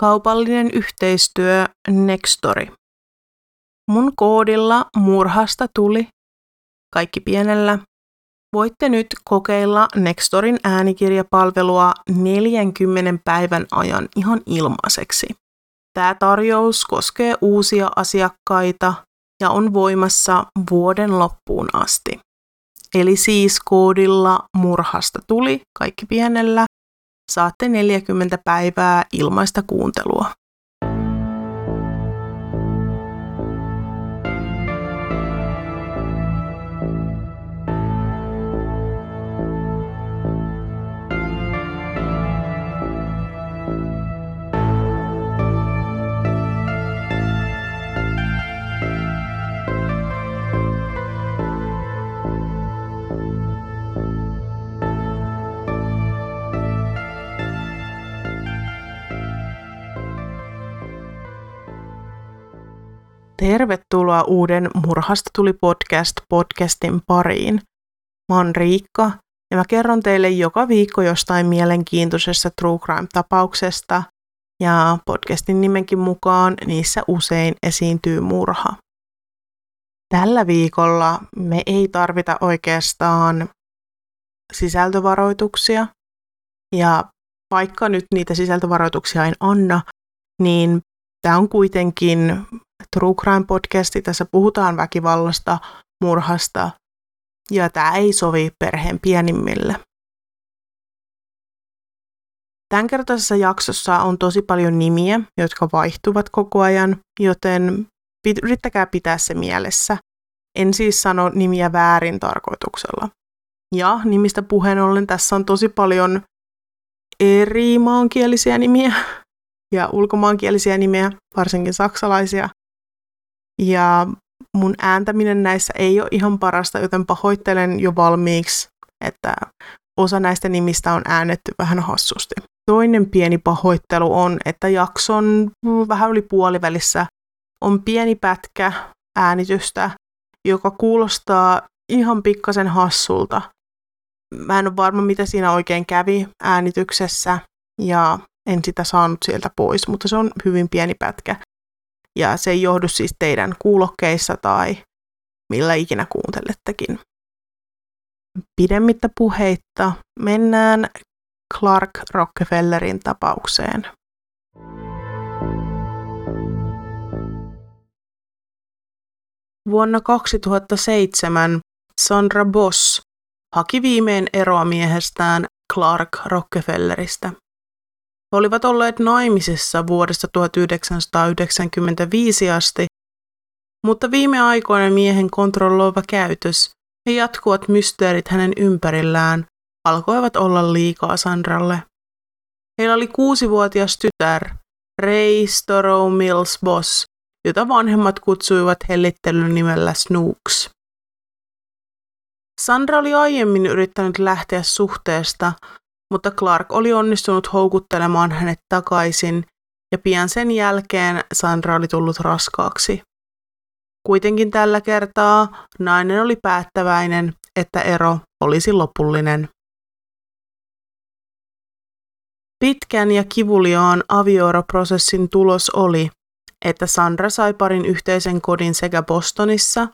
Kaupallinen yhteistyö Nextory. Mun koodilla murhasta tuli, kaikki pienellä, voitte nyt kokeilla Nextorin äänikirjapalvelua 40 päivän ajan ihan ilmaiseksi. Tämä tarjous koskee uusia asiakkaita ja on voimassa vuoden loppuun asti. Eli siis koodilla murhasta tuli, kaikki pienellä, saatte 40 päivää ilmaista kuuntelua. Tervetuloa uuden Murhasta tuli podcast podcastin pariin. Mä oon Riikka ja mä kerron teille joka viikko jostain mielenkiintoisesta True Crime-tapauksesta ja podcastin nimenkin mukaan niissä usein esiintyy murha. Tällä viikolla me ei tarvita oikeastaan sisältövaroituksia ja vaikka nyt niitä sisältövaroituksia en anna, niin tämä on kuitenkin True Crime podcasti. Tässä puhutaan väkivallasta, murhasta ja tämä ei sovi perheen pienimmille. Tämänkertaisessa jaksossa on tosi paljon nimiä, jotka vaihtuvat koko ajan, joten yrittäkää pitää se mielessä. En siis sano nimiä väärin tarkoituksella. Ja nimistä puheen ollen tässä on tosi paljon eri maankielisiä nimiä ja ulkomaankielisiä nimiä, varsinkin saksalaisia. Ja mun ääntäminen näissä ei ole ihan parasta, joten pahoittelen jo valmiiksi, että osa näistä nimistä on äännetty vähän hassusti. Toinen pieni pahoittelu on, että jakson vähän yli puolivälissä on pieni pätkä äänitystä, joka kuulostaa ihan pikkasen hassulta. Mä en ole varma, mitä siinä oikein kävi äänityksessä ja en sitä saanut sieltä pois, mutta se on hyvin pieni pätkä ja se ei johdu siis teidän kuulokkeissa tai millä ikinä kuuntelettekin. Pidemmittä puheitta mennään Clark Rockefellerin tapaukseen. Vuonna 2007 Sandra Boss haki viimein eroa miehestään Clark Rockefelleristä. He olivat olleet naimisissa vuodesta 1995 asti, mutta viime aikoina miehen kontrolloiva käytös ja jatkuvat mysteerit hänen ympärillään alkoivat olla liikaa Sandralle. Heillä oli kuusivuotias tytär, Ray Storrow Mills Boss, jota vanhemmat kutsuivat hellittelyn nimellä Snooks. Sandra oli aiemmin yrittänyt lähteä suhteesta, mutta Clark oli onnistunut houkuttelemaan hänet takaisin ja pian sen jälkeen Sandra oli tullut raskaaksi. Kuitenkin tällä kertaa nainen oli päättäväinen, että ero olisi lopullinen. Pitkän ja kivuliaan avioeroprosessin tulos oli, että Sandra sai parin yhteisen kodin sekä Bostonissa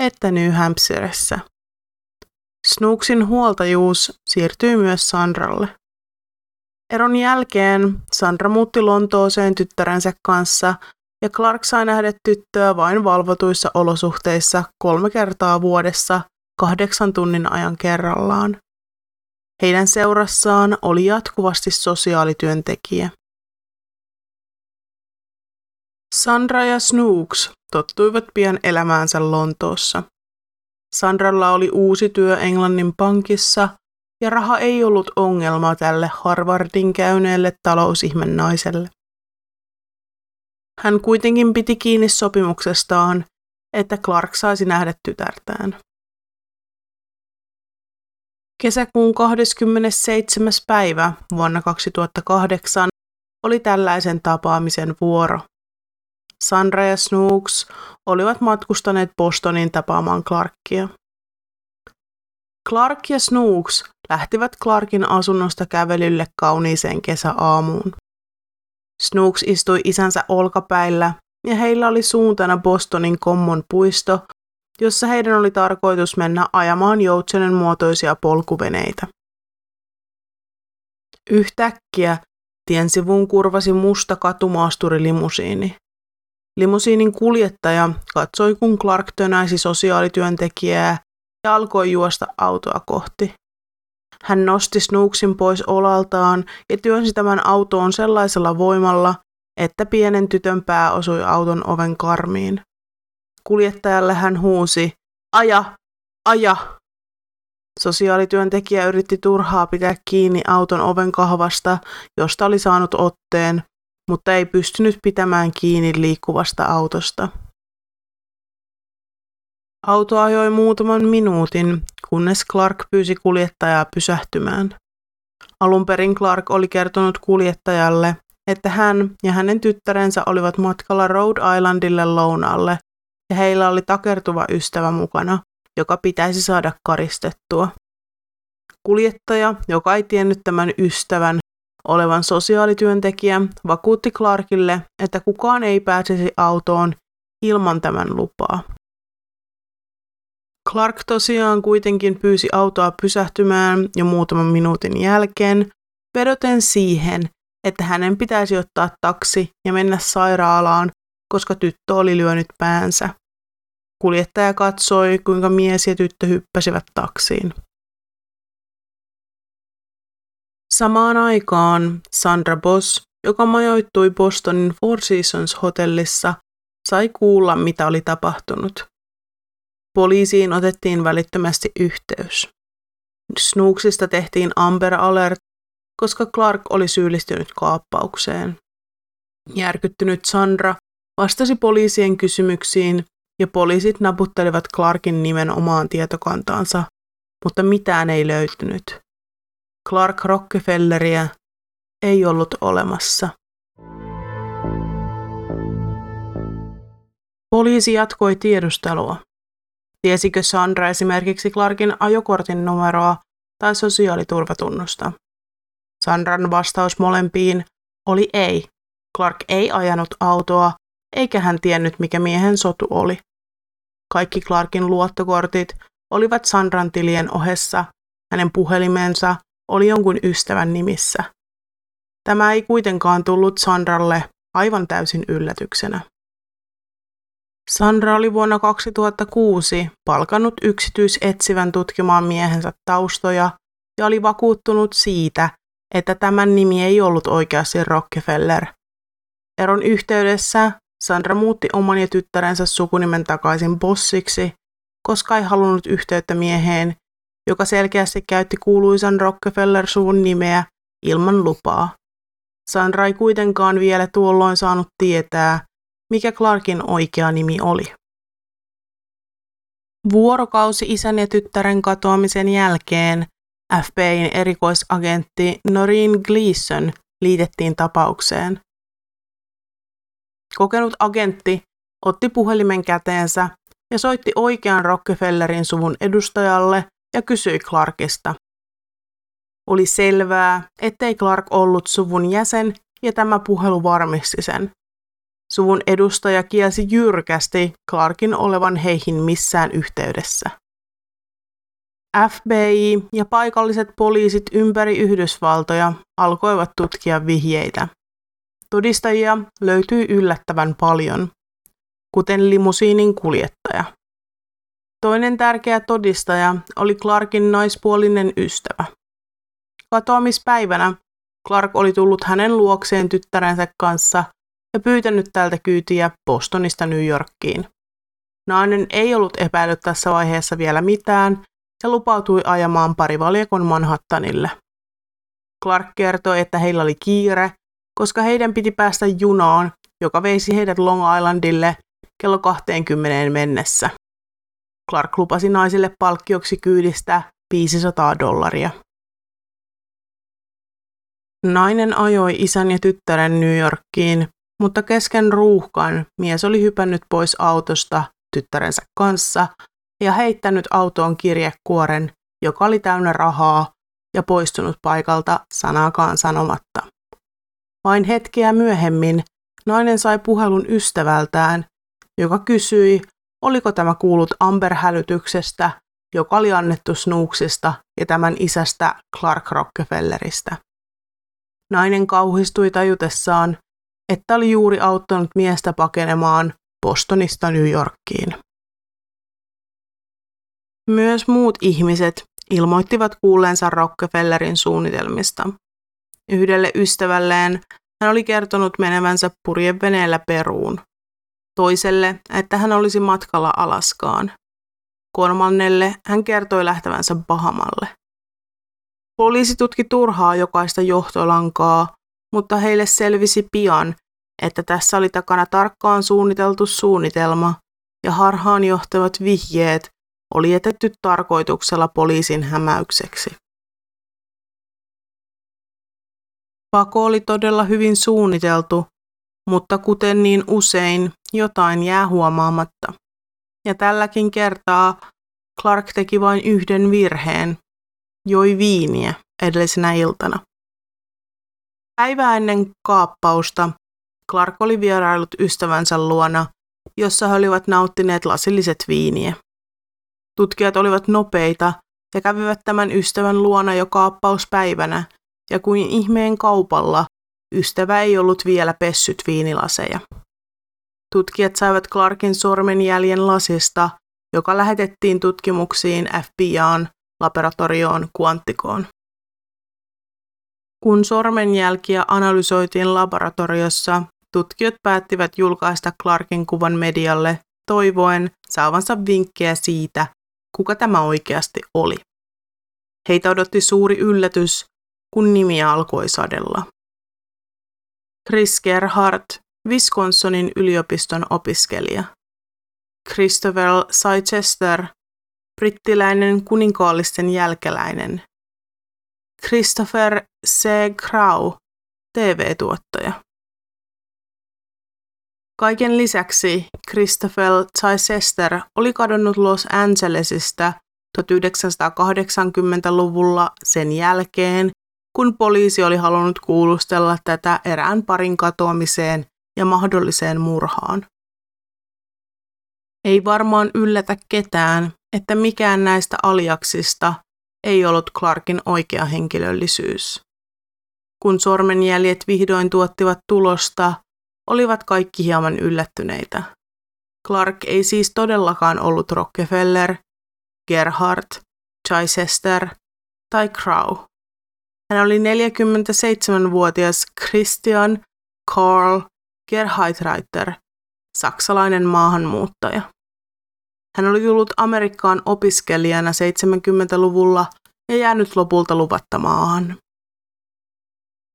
että New Hampshireissa. Snooksin huoltajuus siirtyi myös Sandralle. Eron jälkeen Sandra muutti Lontooseen tyttärensä kanssa ja Clark sai nähdä tyttöä vain valvotuissa olosuhteissa kolme kertaa vuodessa kahdeksan tunnin ajan kerrallaan. Heidän seurassaan oli jatkuvasti sosiaalityöntekijä. Sandra ja Snooks tottuivat pian elämäänsä Lontoossa. Sandralla oli uusi työ Englannin pankissa ja raha ei ollut ongelma tälle Harvardin käyneelle talousihmennaiselle. Hän kuitenkin piti kiinni sopimuksestaan, että Clark saisi nähdä tytärtään. Kesäkuun 27. päivä vuonna 2008 oli tällaisen tapaamisen vuoro. Sandra ja Snooks olivat matkustaneet Bostonin tapaamaan Clarkia. Clark ja Snooks lähtivät Clarkin asunnosta kävelylle kauniiseen kesäaamuun. Snooks istui isänsä olkapäillä ja heillä oli suuntana Bostonin Common puisto, jossa heidän oli tarkoitus mennä ajamaan joutsenen muotoisia polkuveneitä. Yhtäkkiä tien sivuun kurvasi musta katumaasturilimusiini. Limusiinin kuljettaja katsoi, kun Clark tönäisi sosiaalityöntekijää ja alkoi juosta autoa kohti. Hän nosti Snooksin pois olaltaan ja työnsi tämän autoon sellaisella voimalla, että pienen tytön pää osui auton oven karmiin. Kuljettajalle hän huusi, aja, aja. Sosiaalityöntekijä yritti turhaa pitää kiinni auton oven kahvasta, josta oli saanut otteen, mutta ei pystynyt pitämään kiinni liikkuvasta autosta. Auto ajoi muutaman minuutin, kunnes Clark pyysi kuljettajaa pysähtymään. Alun perin Clark oli kertonut kuljettajalle, että hän ja hänen tyttärensä olivat matkalla Rhode Islandille lounaalle ja heillä oli takertuva ystävä mukana, joka pitäisi saada karistettua. Kuljettaja, joka ei tiennyt tämän ystävän olevan sosiaalityöntekijä, vakuutti Clarkille, että kukaan ei pääsisi autoon ilman tämän lupaa. Clark tosiaan kuitenkin pyysi autoa pysähtymään jo muutaman minuutin jälkeen, vedoten siihen, että hänen pitäisi ottaa taksi ja mennä sairaalaan, koska tyttö oli lyönyt päänsä. Kuljettaja katsoi, kuinka mies ja tyttö hyppäsivät taksiin. Samaan aikaan Sandra Boss, joka majoittui Bostonin Four Seasons hotellissa, sai kuulla, mitä oli tapahtunut. Poliisiin otettiin välittömästi yhteys. Snooksista tehtiin Amber Alert, koska Clark oli syyllistynyt kaappaukseen. Järkyttynyt Sandra vastasi poliisien kysymyksiin ja poliisit naputtelivat Clarkin nimen omaan tietokantaansa, mutta mitään ei löytynyt. Clark Rockefelleria ei ollut olemassa. Poliisi jatkoi tiedustelua. Tiesikö Sandra esimerkiksi Clarkin ajokortin numeroa tai sosiaaliturvatunnusta? Sandran vastaus molempiin oli ei. Clark ei ajanut autoa, eikä hän tiennyt mikä miehen sotu oli. Kaikki Clarkin luottokortit olivat Sandran tilien ohessa, hänen puhelimensa oli jonkun ystävän nimissä. Tämä ei kuitenkaan tullut Sandralle aivan täysin yllätyksenä. Sandra oli vuonna 2006 palkannut yksityisetsivän tutkimaan miehensä taustoja ja oli vakuuttunut siitä, että tämän nimi ei ollut oikeasti Rockefeller. Eron yhteydessä Sandra muutti oman ja tyttärensä sukunimen takaisin bossiksi, koska ei halunnut yhteyttä mieheen, joka selkeästi käytti kuuluisan Rockefeller-suvun nimeä ilman lupaa. Sandra ei kuitenkaan vielä tuolloin saanut tietää, mikä Clarkin oikea nimi oli. Vuorokausi isän ja tyttären katoamisen jälkeen FBIn erikoisagentti Noreen Gleason liitettiin tapaukseen. Kokenut agentti otti puhelimen käteensä ja soitti oikean Rockefellerin suvun edustajalle ja kysyi Clarkista. Oli selvää, ettei Clark ollut suvun jäsen ja tämä puhelu varmisti sen. Suvun edustaja kielsi jyrkästi Clarkin olevan heihin missään yhteydessä. FBI ja paikalliset poliisit ympäri Yhdysvaltoja alkoivat tutkia vihjeitä. Todistajia löytyi yllättävän paljon, kuten limusiinin kuljettaja. Toinen tärkeä todistaja oli Clarkin naispuolinen ystävä. Katoamispäivänä Clark oli tullut hänen luokseen tyttärensä kanssa ja pyytänyt tältä kyytiä Bostonista New Yorkiin. Nainen ei ollut epäillyt tässä vaiheessa vielä mitään ja lupautui ajamaan parivaljakon Manhattanille. Clark kertoi, että heillä oli kiire, koska heidän piti päästä junaan, joka veisi heidät Long Islandille kello 20 mennessä. Clark lupasi naisille palkkioksi kyydistä 500 dollaria. Nainen ajoi isän ja tyttären New Yorkiin, mutta kesken ruuhkan mies oli hypännyt pois autosta tyttärensä kanssa ja heittänyt autoon kirjekuoren, joka oli täynnä rahaa, ja poistunut paikalta sanaakaan sanomatta. Vain hetkeä myöhemmin nainen sai puhelun ystävältään, joka kysyi, oliko tämä kuullut Amber-hälytyksestä, joka oli annettu Snooksista ja tämän isästä Clark Rockefelleristä. Nainen kauhistui tajutessaan, että oli juuri auttanut miestä pakenemaan Bostonista New Yorkiin. Myös muut ihmiset ilmoittivat kuulleensa Rockefellerin suunnitelmista. Yhdelle ystävälleen hän oli kertonut menevänsä purjeveneellä Peruun. Toiselle, että hän olisi matkalla Alaskaan. Kolmannelle hän kertoi lähtevänsä Bahamalle. Poliisi tutki turhaa jokaista johtolankaa, mutta heille selvisi pian, että tässä oli takana tarkkaan suunniteltu suunnitelma ja harhaan johtavat vihjeet oli jätetty tarkoituksella poliisin hämäykseksi. Pako oli todella hyvin suunniteltu, mutta kuten niin usein, jotain jää huomaamatta. Ja tälläkin kertaa Clark teki vain yhden virheen. Joi viiniä edellisenä iltana. Päivää ennen kaappausta Clark oli vierailut ystävänsä luona, jossa he olivat nauttineet lasilliset viiniä. Tutkijat olivat nopeita ja kävivät tämän ystävän luona jo kaappauspäivänä, ja kuin ihmeen kaupalla ystävä ei ollut vielä pessyt viinilaseja. Tutkijat saivat Clarkin sormenjäljen lasista, joka lähetettiin tutkimuksiin FBI:n laboratorioon Quanticoon. Kun sormenjälkiä analysoitiin laboratoriossa, tutkijat päättivät julkaista Clarkin kuvan medialle toivoen saavansa vinkkejä siitä, kuka tämä oikeasti oli. Heitä odotti suuri yllätys, kun nimiä alkoi sadella. Chris Gerhardt, Wisconsonin yliopiston opiskelija. Christopher Chichester, brittiläinen kuninkaallisten jälkeläinen. Christopher C. Crow, TV-tuottaja. Kaiken lisäksi Christopher Chichester oli kadonnut Los Angelesista 1980-luvulla sen jälkeen, kun poliisi oli halunnut kuulustella tätä erään parin katoamiseen ja mahdolliseen murhaan. Ei varmaan yllätä ketään, että mikään näistä aliaksista ei ollut Clarkin oikea henkilöllisyys. Kun sormenjäljet vihdoin tuottivat tulosta, olivat kaikki hieman yllättyneitä. Clark ei siis todellakaan ollut Rockefeller, Gerhardt, Chichester tai Crow. Hän oli 47-vuotias Christian Karl Gerheitreiter, saksalainen maahanmuuttaja. Hän oli tullut Amerikkaan opiskelijana 70-luvulla ja jäänyt lopulta luvatta maahan.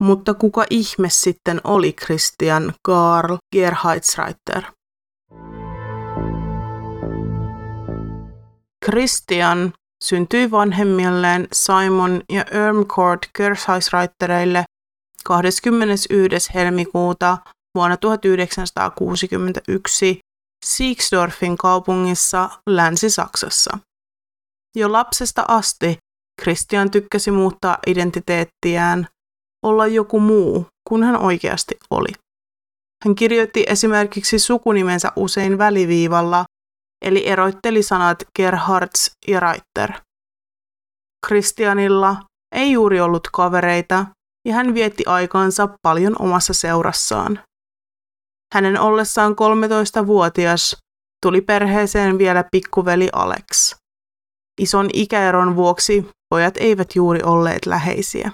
Mutta kuka ihme sitten oli Christian Karl Gerheitsreiter? Christian syntyi vanhemmilleen Simon ja Ermcord Gerheitsreitereille 21. helmikuuta vuonna 1961 Siegsdorfin kaupungissa Länsi-Saksassa. Jo lapsesta asti Christian tykkäsi muuttaa identiteettiään olla joku muu kuin hän oikeasti oli. Hän kirjoitti esimerkiksi sukunimensä usein väliviivalla, eli eroitteli sanat Gerhards ja Reiter. Christianilla ei juuri ollut kavereita, ja hän vietti aikaansa paljon omassa seurassaan. Hänen ollessaan 13-vuotias tuli perheeseen vielä pikkuveli Alex. Ison ikäeron vuoksi pojat eivät juuri olleet läheisiä.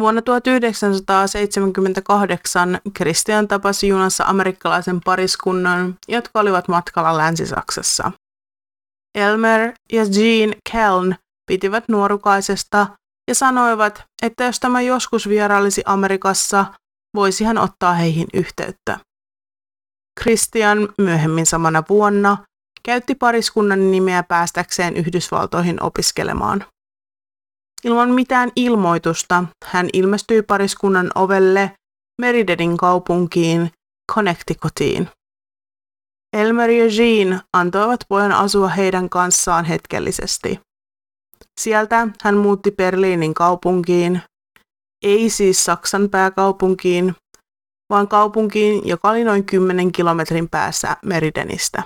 Vuonna 1978 Christian tapasi junassa amerikkalaisen pariskunnan, jotka olivat matkalla Länsi-Saksassa. Elmer ja Jean Keln pitivät nuorukaisesta ja sanoivat, että jos tämä joskus vierailisi Amerikassa, voisi hän ottaa heihin yhteyttä. Christian myöhemmin samana vuonna käytti pariskunnan nimeä päästäkseen Yhdysvaltoihin opiskelemaan. Ilman mitään ilmoitusta hän ilmestyi pariskunnan ovelle Meridedin kaupunkiin Connecticutiin. Elmer ja Jean antoivat pojan asua heidän kanssaan hetkellisesti. Sieltä hän muutti Berliinin kaupunkiin. ei siis Saksan pääkaupunkiin, vaan kaupunkiin, joka oli noin 10 kilometrin päässä Meridenistä.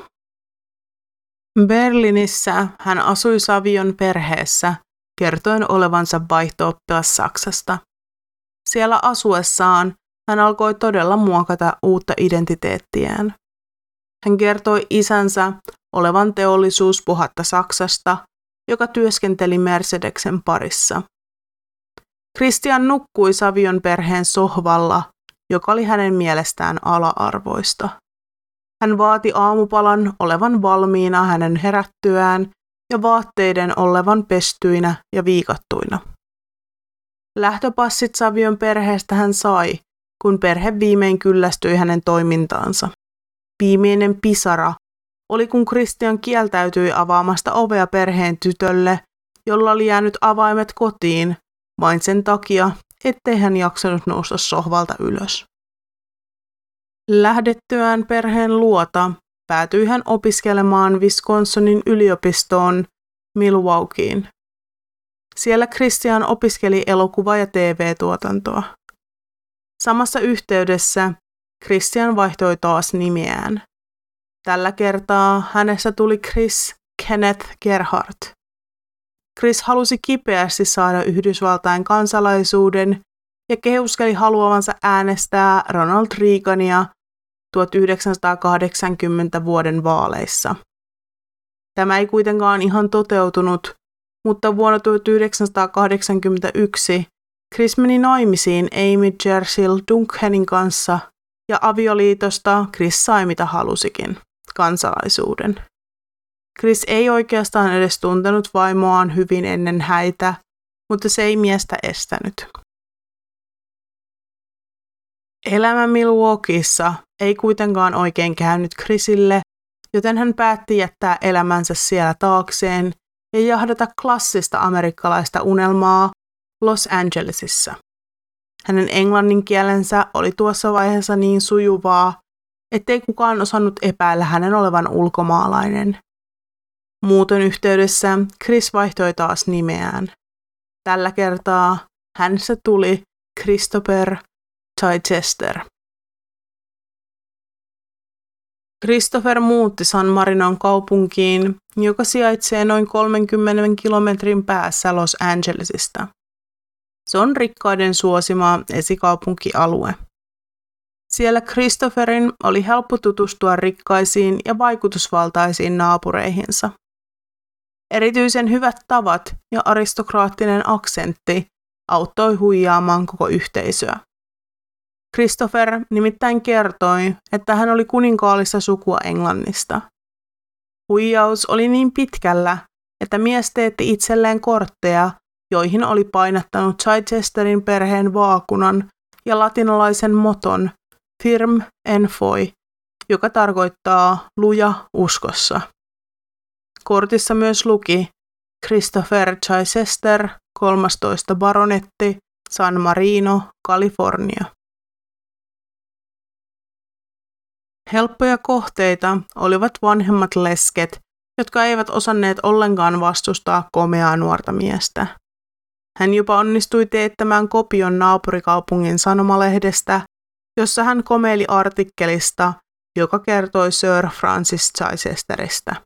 Berlinissä hän asui Savion perheessä, kertoen olevansa vaihtooppilas Saksasta. Siellä asuessaan hän alkoi todella muokata uutta identiteettiään. Hän kertoi isänsä olevan teollisuuspuhatta Saksasta, joka työskenteli Mercedeksen parissa. Christian nukkui Savion perheen sohvalla, joka oli hänen mielestään ala-arvoista. Hän vaati aamupalan olevan valmiina hänen herättyään ja vaatteiden olevan pestyinä ja viikattuina. Lähtöpassit Savion perheestä hän sai, kun perhe viimein kyllästyi hänen toimintaansa. Viimeinen pisara oli kun Christian kieltäytyi avaamasta ovea perheen tytölle, jolla oli jäänyt avaimet kotiin, vain sen takia, ettei hän jaksanut nousta sohvalta ylös. Lähdettyään perheen luota päätyi hän opiskelemaan Wisconsonin yliopistoon Milwaukeein. Siellä Christian opiskeli elokuva- ja TV-tuotantoa. Samassa yhteydessä Christian vaihtoi taas nimeään. Tällä kertaa hänestä tuli Chris Kenneth Gerhardt. Chris halusi kipeästi saada Yhdysvaltain kansalaisuuden ja kehuskeli haluavansa äänestää Ronald Reagania 1980 vuoden vaaleissa. Tämä ei kuitenkaan ihan toteutunut, mutta vuonna 1981 Chris meni naimisiin Amy Jersil Dunkhenin kanssa ja avioliitosta Chris sai mitä halusikin, kansalaisuuden. Chris ei oikeastaan edes tuntenut vaimoaan hyvin ennen häitä, mutta se ei miestä estänyt. Elämä Milwaukeeissa ei kuitenkaan oikein käynyt Chrisille, joten hän päätti jättää elämänsä siellä taakseen ja jahdata klassista amerikkalaista unelmaa Los Angelesissa. Hänen englannin kielensä oli tuossa vaiheessa niin sujuvaa, ettei kukaan osannut epäillä hänen olevan ulkomaalainen. Muuton yhteydessä Chris vaihtoi taas nimeään. Tällä kertaa hänestä tuli Christopher Chichester. Christopher muutti San Marinon kaupunkiin, joka sijaitsee noin 30 kilometrin päässä Los Angelesista. Se on rikkaiden suosima esikaupunkialue. Siellä Christopherin oli helppo tutustua rikkaisiin ja vaikutusvaltaisiin naapureihinsa. Erityisen hyvät tavat ja aristokraattinen aksentti auttoi huijaamaan koko yhteisöä. Christopher nimittäin kertoi, että hän oli kuninkaallista sukua Englannista. Huijaus oli niin pitkällä, että mies teetti itselleen kortteja, joihin oli painattanut Chichesterin perheen vaakunan ja latinalaisen moton firm en foi, joka tarkoittaa luja uskossa. Kortissa myös luki Christopher Chichester, 13 baronetti, San Marino, California. Helppoja kohteita olivat vanhemmat lesket, jotka eivät osanneet ollenkaan vastustaa komeaa nuorta miestä. Hän jopa onnistui teettämään kopion naapurikaupungin sanomalehdestä, jossa hän komeili artikkelista, joka kertoi Sir Francis Chichesteristä.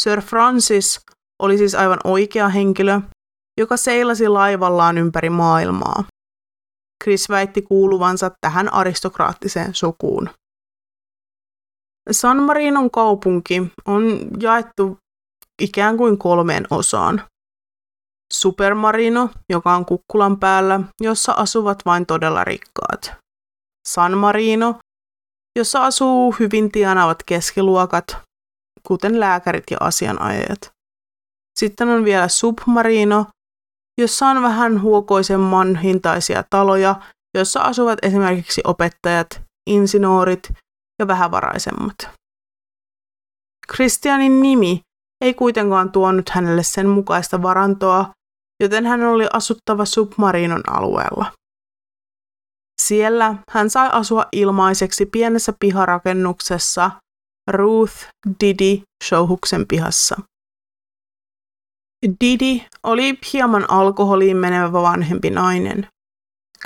Sir Francis oli siis aivan oikea henkilö, joka seilasi laivallaan ympäri maailmaa. Chris väitti kuuluvansa tähän aristokraattiseen sukuun. San Marinon kaupunki on jaettu ikään kuin kolmeen osaan. Supermarino, joka on kukkulan päällä, jossa asuvat vain todella rikkaat. San Marino, jossa asuu hyvin tienaavat keskiluokat, kuten lääkärit ja asianajajat. Sitten on vielä Submarino, jossa on vähän huokoisemman hintaisia taloja, joissa asuvat esimerkiksi opettajat, insinoorit ja vähävaraisemmat. Christianin nimi ei kuitenkaan tuonut hänelle sen mukaista varantoa, joten hän oli asuttava Submarinon alueella. Siellä hän sai asua ilmaiseksi pienessä piharakennuksessa Ruth Didi Showhuksen pihassa. Didi oli hieman alkoholiin menevä vanhempi nainen.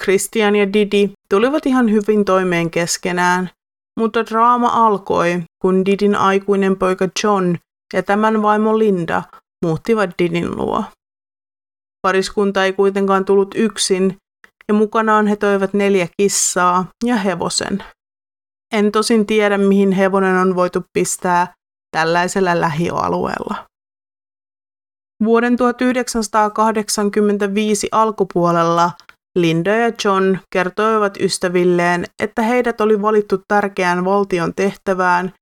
Christian ja Didi tulivat ihan hyvin toimeen keskenään, mutta draama alkoi, kun Didin aikuinen poika John ja tämän vaimo Linda muuttivat Didin luo. Pariskunta ei kuitenkaan tullut yksin, ja mukanaan he toivat neljä kissaa ja hevosen. En tosin tiedä, mihin hevonen on voitu pistää tällaisella lähialueella. Vuoden 1985 alkupuolella Linda ja John kertoivat ystävilleen, että heidät oli valittu tärkeään valtion tehtävään,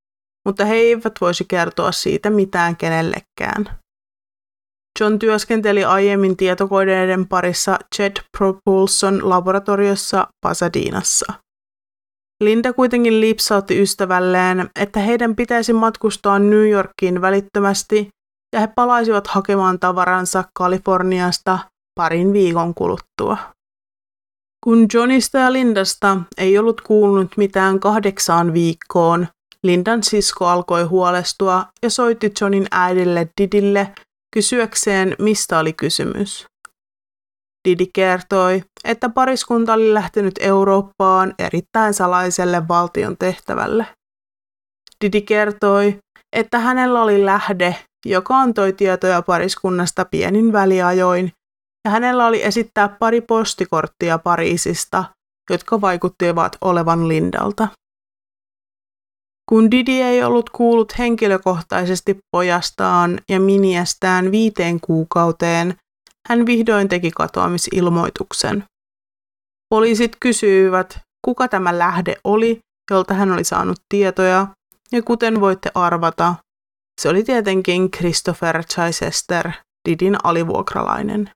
mutta he eivät voisi kertoa siitä mitään kenellekään. John työskenteli aiemmin tietokoneiden parissa Jet Propulsion laboratoriossa Pasadinassa. Linda kuitenkin lipsautti ystävälleen, että heidän pitäisi matkustaa New Yorkiin välittömästi ja he palaisivat hakemaan tavaransa Kaliforniasta parin viikon kuluttua. Kun Johnista ja Lindasta ei ollut kuulunut mitään kahdeksaan viikkoon, Lindan sisko alkoi huolestua ja soitti Johnin äidille Didille kysyäkseen, mistä oli kysymys. Didi kertoi, että pariskunta oli lähtenyt Eurooppaan erittäin salaiselle valtion tehtävälle. Didi kertoi, että hänellä oli lähde, joka antoi tietoja pariskunnasta pienin väliajoin, ja hänellä oli esittää pari postikorttia Pariisista, jotka vaikuttivat olevan Lindalta. Kun Didi ei ollut kuullut henkilökohtaisesti pojastaan ja miniestään viiteen kuukauteen, hän vihdoin teki katoamisilmoituksen. Poliisit kysyivät, kuka tämä lähde oli, jolta hän oli saanut tietoja, ja kuten voitte arvata, se oli tietenkin Christopher Chichester, Didin alivuokralainen.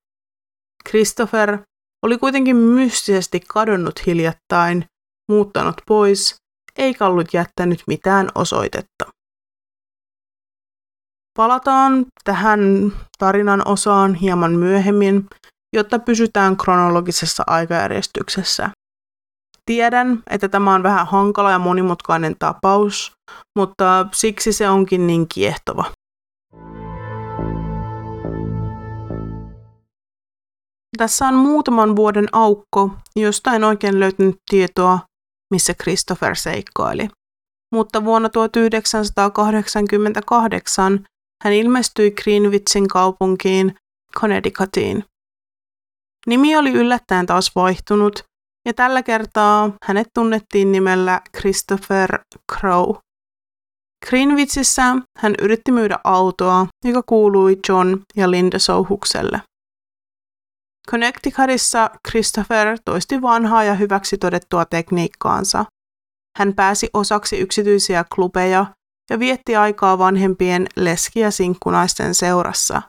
Christopher oli kuitenkin mystisesti kadonnut hiljattain, muuttanut pois, eikä ollut jättänyt mitään osoitetta. Palataan tähän tarinan osaan hieman myöhemmin, jotta pysytään kronologisessa aikajärjestyksessä. Tiedän, että tämä on vähän hankala ja monimutkainen tapaus, mutta siksi se onkin niin kiehtova. Tässä on muutaman vuoden aukko, josta en oikein löytänyt tietoa, missä Christopher seikkaili. Mutta vuonna 1988 hän ilmestyi Greenwichin kaupunkiin Connecticutiin. Nimi oli yllättäen taas vaihtunut, ja tällä kertaa hänet tunnettiin nimellä Christopher Crow. Greenwichissä hän yritti myydä autoa, joka kuului John ja Linda Souhukselle. Connecticutissa Christopher toisti vanhaa ja hyväksi todettua tekniikkaansa. Hän pääsi osaksi yksityisiä klubeja ja vietti aikaa vanhempien leski- ja sinkkunaisten seurassa.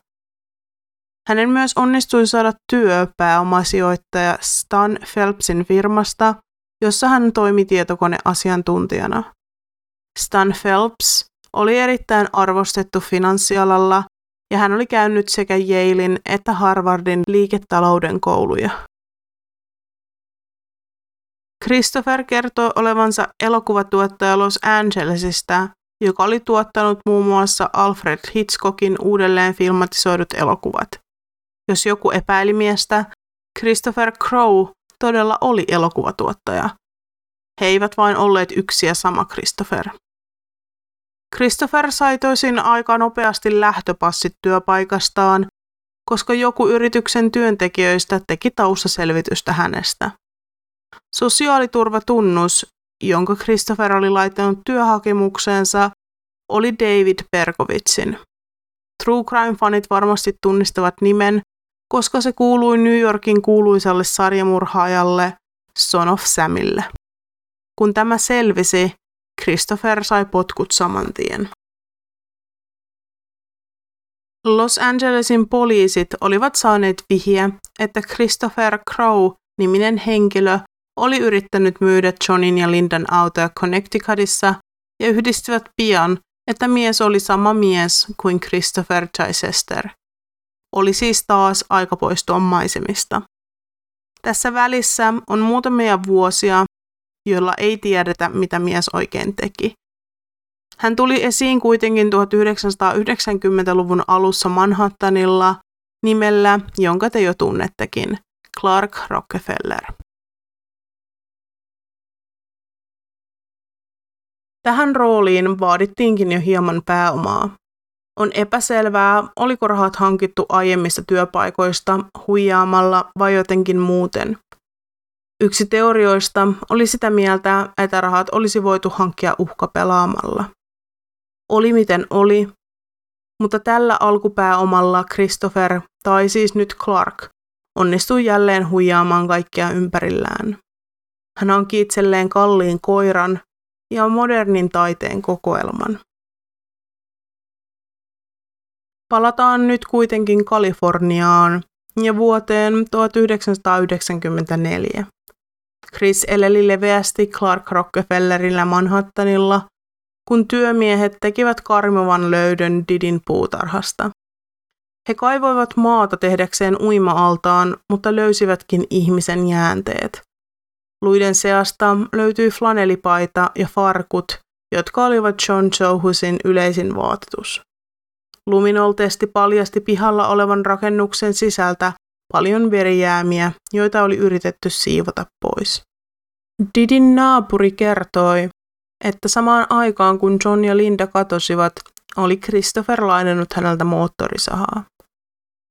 Hänen myös onnistui saada työ pääomasijoittaja Stan Phelpsin firmasta, jossa hän toimi tietokoneasiantuntijana. Stan Phelps oli erittäin arvostettu finanssialalla ja hän oli käynyt sekä Yalein että Harvardin liiketalouden kouluja. Christopher kertoo olevansa elokuvatuottaja Los Angelesista, joka oli tuottanut muun muassa Alfred Hitchcockin uudelleen filmatisoidut elokuvat. Jos joku epäili miestä, Christopher Crow todella oli elokuvatuottaja. He eivät vain olleet yksi ja sama Christopher. Christopher sai toisin aika nopeasti lähtöpassit työpaikastaan, koska joku yrityksen työntekijöistä teki taustaselvitystä hänestä. Sosiaaliturvatunnus, jonka Christopher oli laittanut työhakemukseensa, oli David Berkovitsin. True Crime-fanit varmasti tunnistavat nimen, koska se kuului New Yorkin kuuluisalle sarjamurhaajalle Son of Samille. Kun tämä selvisi, Christopher sai potkut saman tien. Los Angelesin poliisit olivat saaneet vihjeä, että Christopher Crow-niminen henkilö oli yrittänyt myydä Johnin ja Lindan autoja Connecticutissa ja yhdistivät pian, että mies oli sama mies kuin Christopher Chichester. Oli siis taas aika poistua maisemista. Tässä välissä on muutamia vuosia, jolla ei tiedetä, mitä mies oikein teki. Hän tuli esiin kuitenkin 1990-luvun alussa Manhattanilla nimellä, jonka te jo tunnettekin, Clark Rockefeller. Tähän rooliin vaadittiinkin jo hieman pääomaa. On epäselvää, oliko rahat hankittu aiemmista työpaikoista huijaamalla vai jotenkin muuten – Yksi teorioista oli sitä mieltä, että rahat olisi voitu hankkia uhkapelaamalla. Oli miten oli, mutta tällä alkupääomalla Christopher, tai siis nyt Clark, onnistui jälleen huijaamaan kaikkia ympärillään. Hän hankki itselleen kalliin koiran ja modernin taiteen kokoelman. Palataan nyt kuitenkin Kaliforniaan ja vuoteen 1994. Chris eleli leveästi Clark Rockefellerillä Manhattanilla, kun työmiehet tekivät karmivan löydön Didin puutarhasta. He kaivoivat maata tehdäkseen uima-altaan, mutta löysivätkin ihmisen jäänteet. Luiden seasta löytyi flanelipaita ja farkut, jotka olivat John Johusin yleisin vaatetus. Luminol-testi paljasti pihalla olevan rakennuksen sisältä paljon verijäämiä, joita oli yritetty siivota pois. Didin naapuri kertoi, että samaan aikaan kun John ja Linda katosivat, oli Christopher lainannut häneltä moottorisahaa.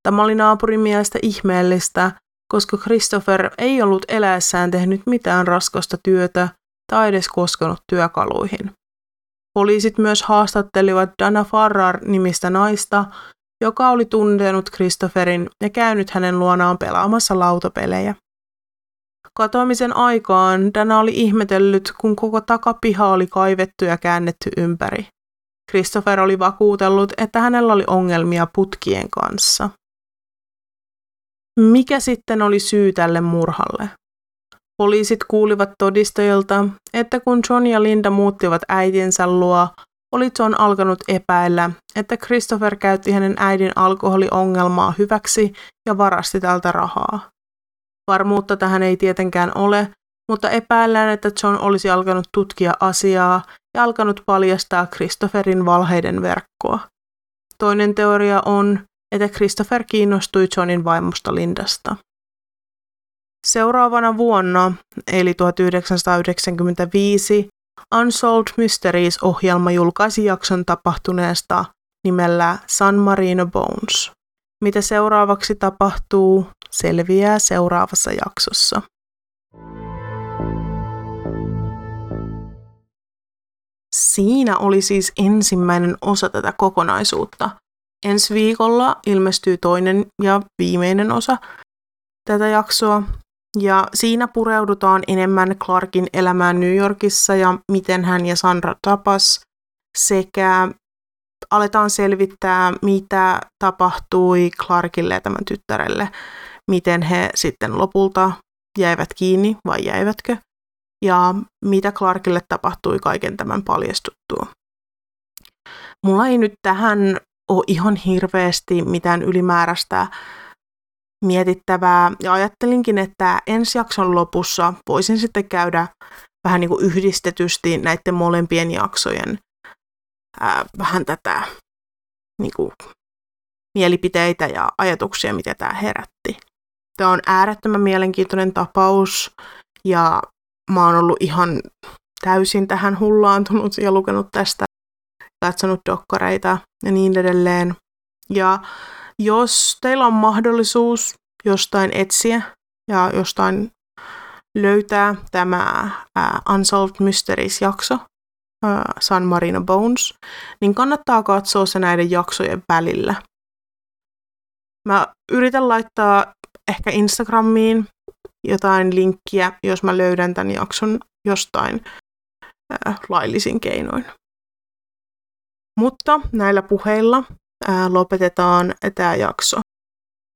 Tämä oli naapurin mielestä ihmeellistä, koska Christopher ei ollut eläessään tehnyt mitään raskasta työtä tai edes koskenut työkaluihin. Poliisit myös haastattelivat Dana Farrar-nimistä naista, joka oli tuntenut Christopherin ja käynyt hänen luonaan pelaamassa lautapelejä. Katoamisen aikaan Dana oli ihmetellyt, kun koko takapiha oli kaivettu ja käännetty ympäri. Christopher oli vakuutellut, että hänellä oli ongelmia putkien kanssa. Mikä sitten oli syy tälle murhalle? Poliisit kuulivat todistajilta, että kun John ja Linda muuttivat äitinsä luo, oli John alkanut epäillä, että Christopher käytti hänen äidin alkoholiongelmaa hyväksi ja varasti tältä rahaa. Varmuutta tähän ei tietenkään ole, mutta epäillään, että John olisi alkanut tutkia asiaa ja alkanut paljastaa Christopherin valheiden verkkoa. Toinen teoria on, että Christopher kiinnostui Johnin vaimosta Lindasta. Seuraavana vuonna, eli 1995, Unsolved Mysteries-ohjelma julkaisi jakson tapahtuneesta nimellä San Marino Bones. Mitä seuraavaksi tapahtuu, selviää seuraavassa jaksossa. Siinä oli siis ensimmäinen osa tätä kokonaisuutta. Ensi viikolla ilmestyy toinen ja viimeinen osa tätä jaksoa, ja siinä pureudutaan enemmän Clarkin elämään New Yorkissa ja miten hän ja Sandra tapas sekä aletaan selvittää, mitä tapahtui Clarkille ja tämän tyttärelle, miten he sitten lopulta jäivät kiinni vai jäivätkö, ja mitä Clarkille tapahtui kaiken tämän paljastuttua. Mulla ei nyt tähän ole ihan hirveästi mitään ylimääräistä mietittävää. Ja ajattelinkin, että ensi jakson lopussa voisin sitten käydä vähän niin kuin yhdistetysti näiden molempien jaksojen ää, vähän tätä niin kuin, mielipiteitä ja ajatuksia, mitä tämä herätti. Tämä on äärettömän mielenkiintoinen tapaus ja mä oon ollut ihan täysin tähän hullaantunut ja lukenut tästä, katsonut dokkareita ja niin edelleen. Ja jos teillä on mahdollisuus jostain etsiä ja jostain löytää tämä uh, Unsolved Mysteries-jakso, uh, San Marino Bones, niin kannattaa katsoa se näiden jaksojen välillä. Mä yritän laittaa ehkä Instagramiin jotain linkkiä, jos mä löydän tämän jakson jostain uh, laillisin keinoin. Mutta näillä puheilla ää, lopetetaan tämä jakso.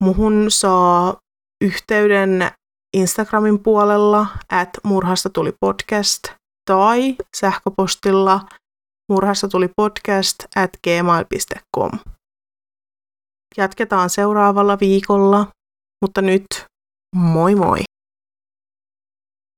Muhun saa yhteyden Instagramin puolella, että murhasta tuli podcast, tai sähköpostilla murhasta tuli podcast at gmail.com. Jatketaan seuraavalla viikolla, mutta nyt moi moi!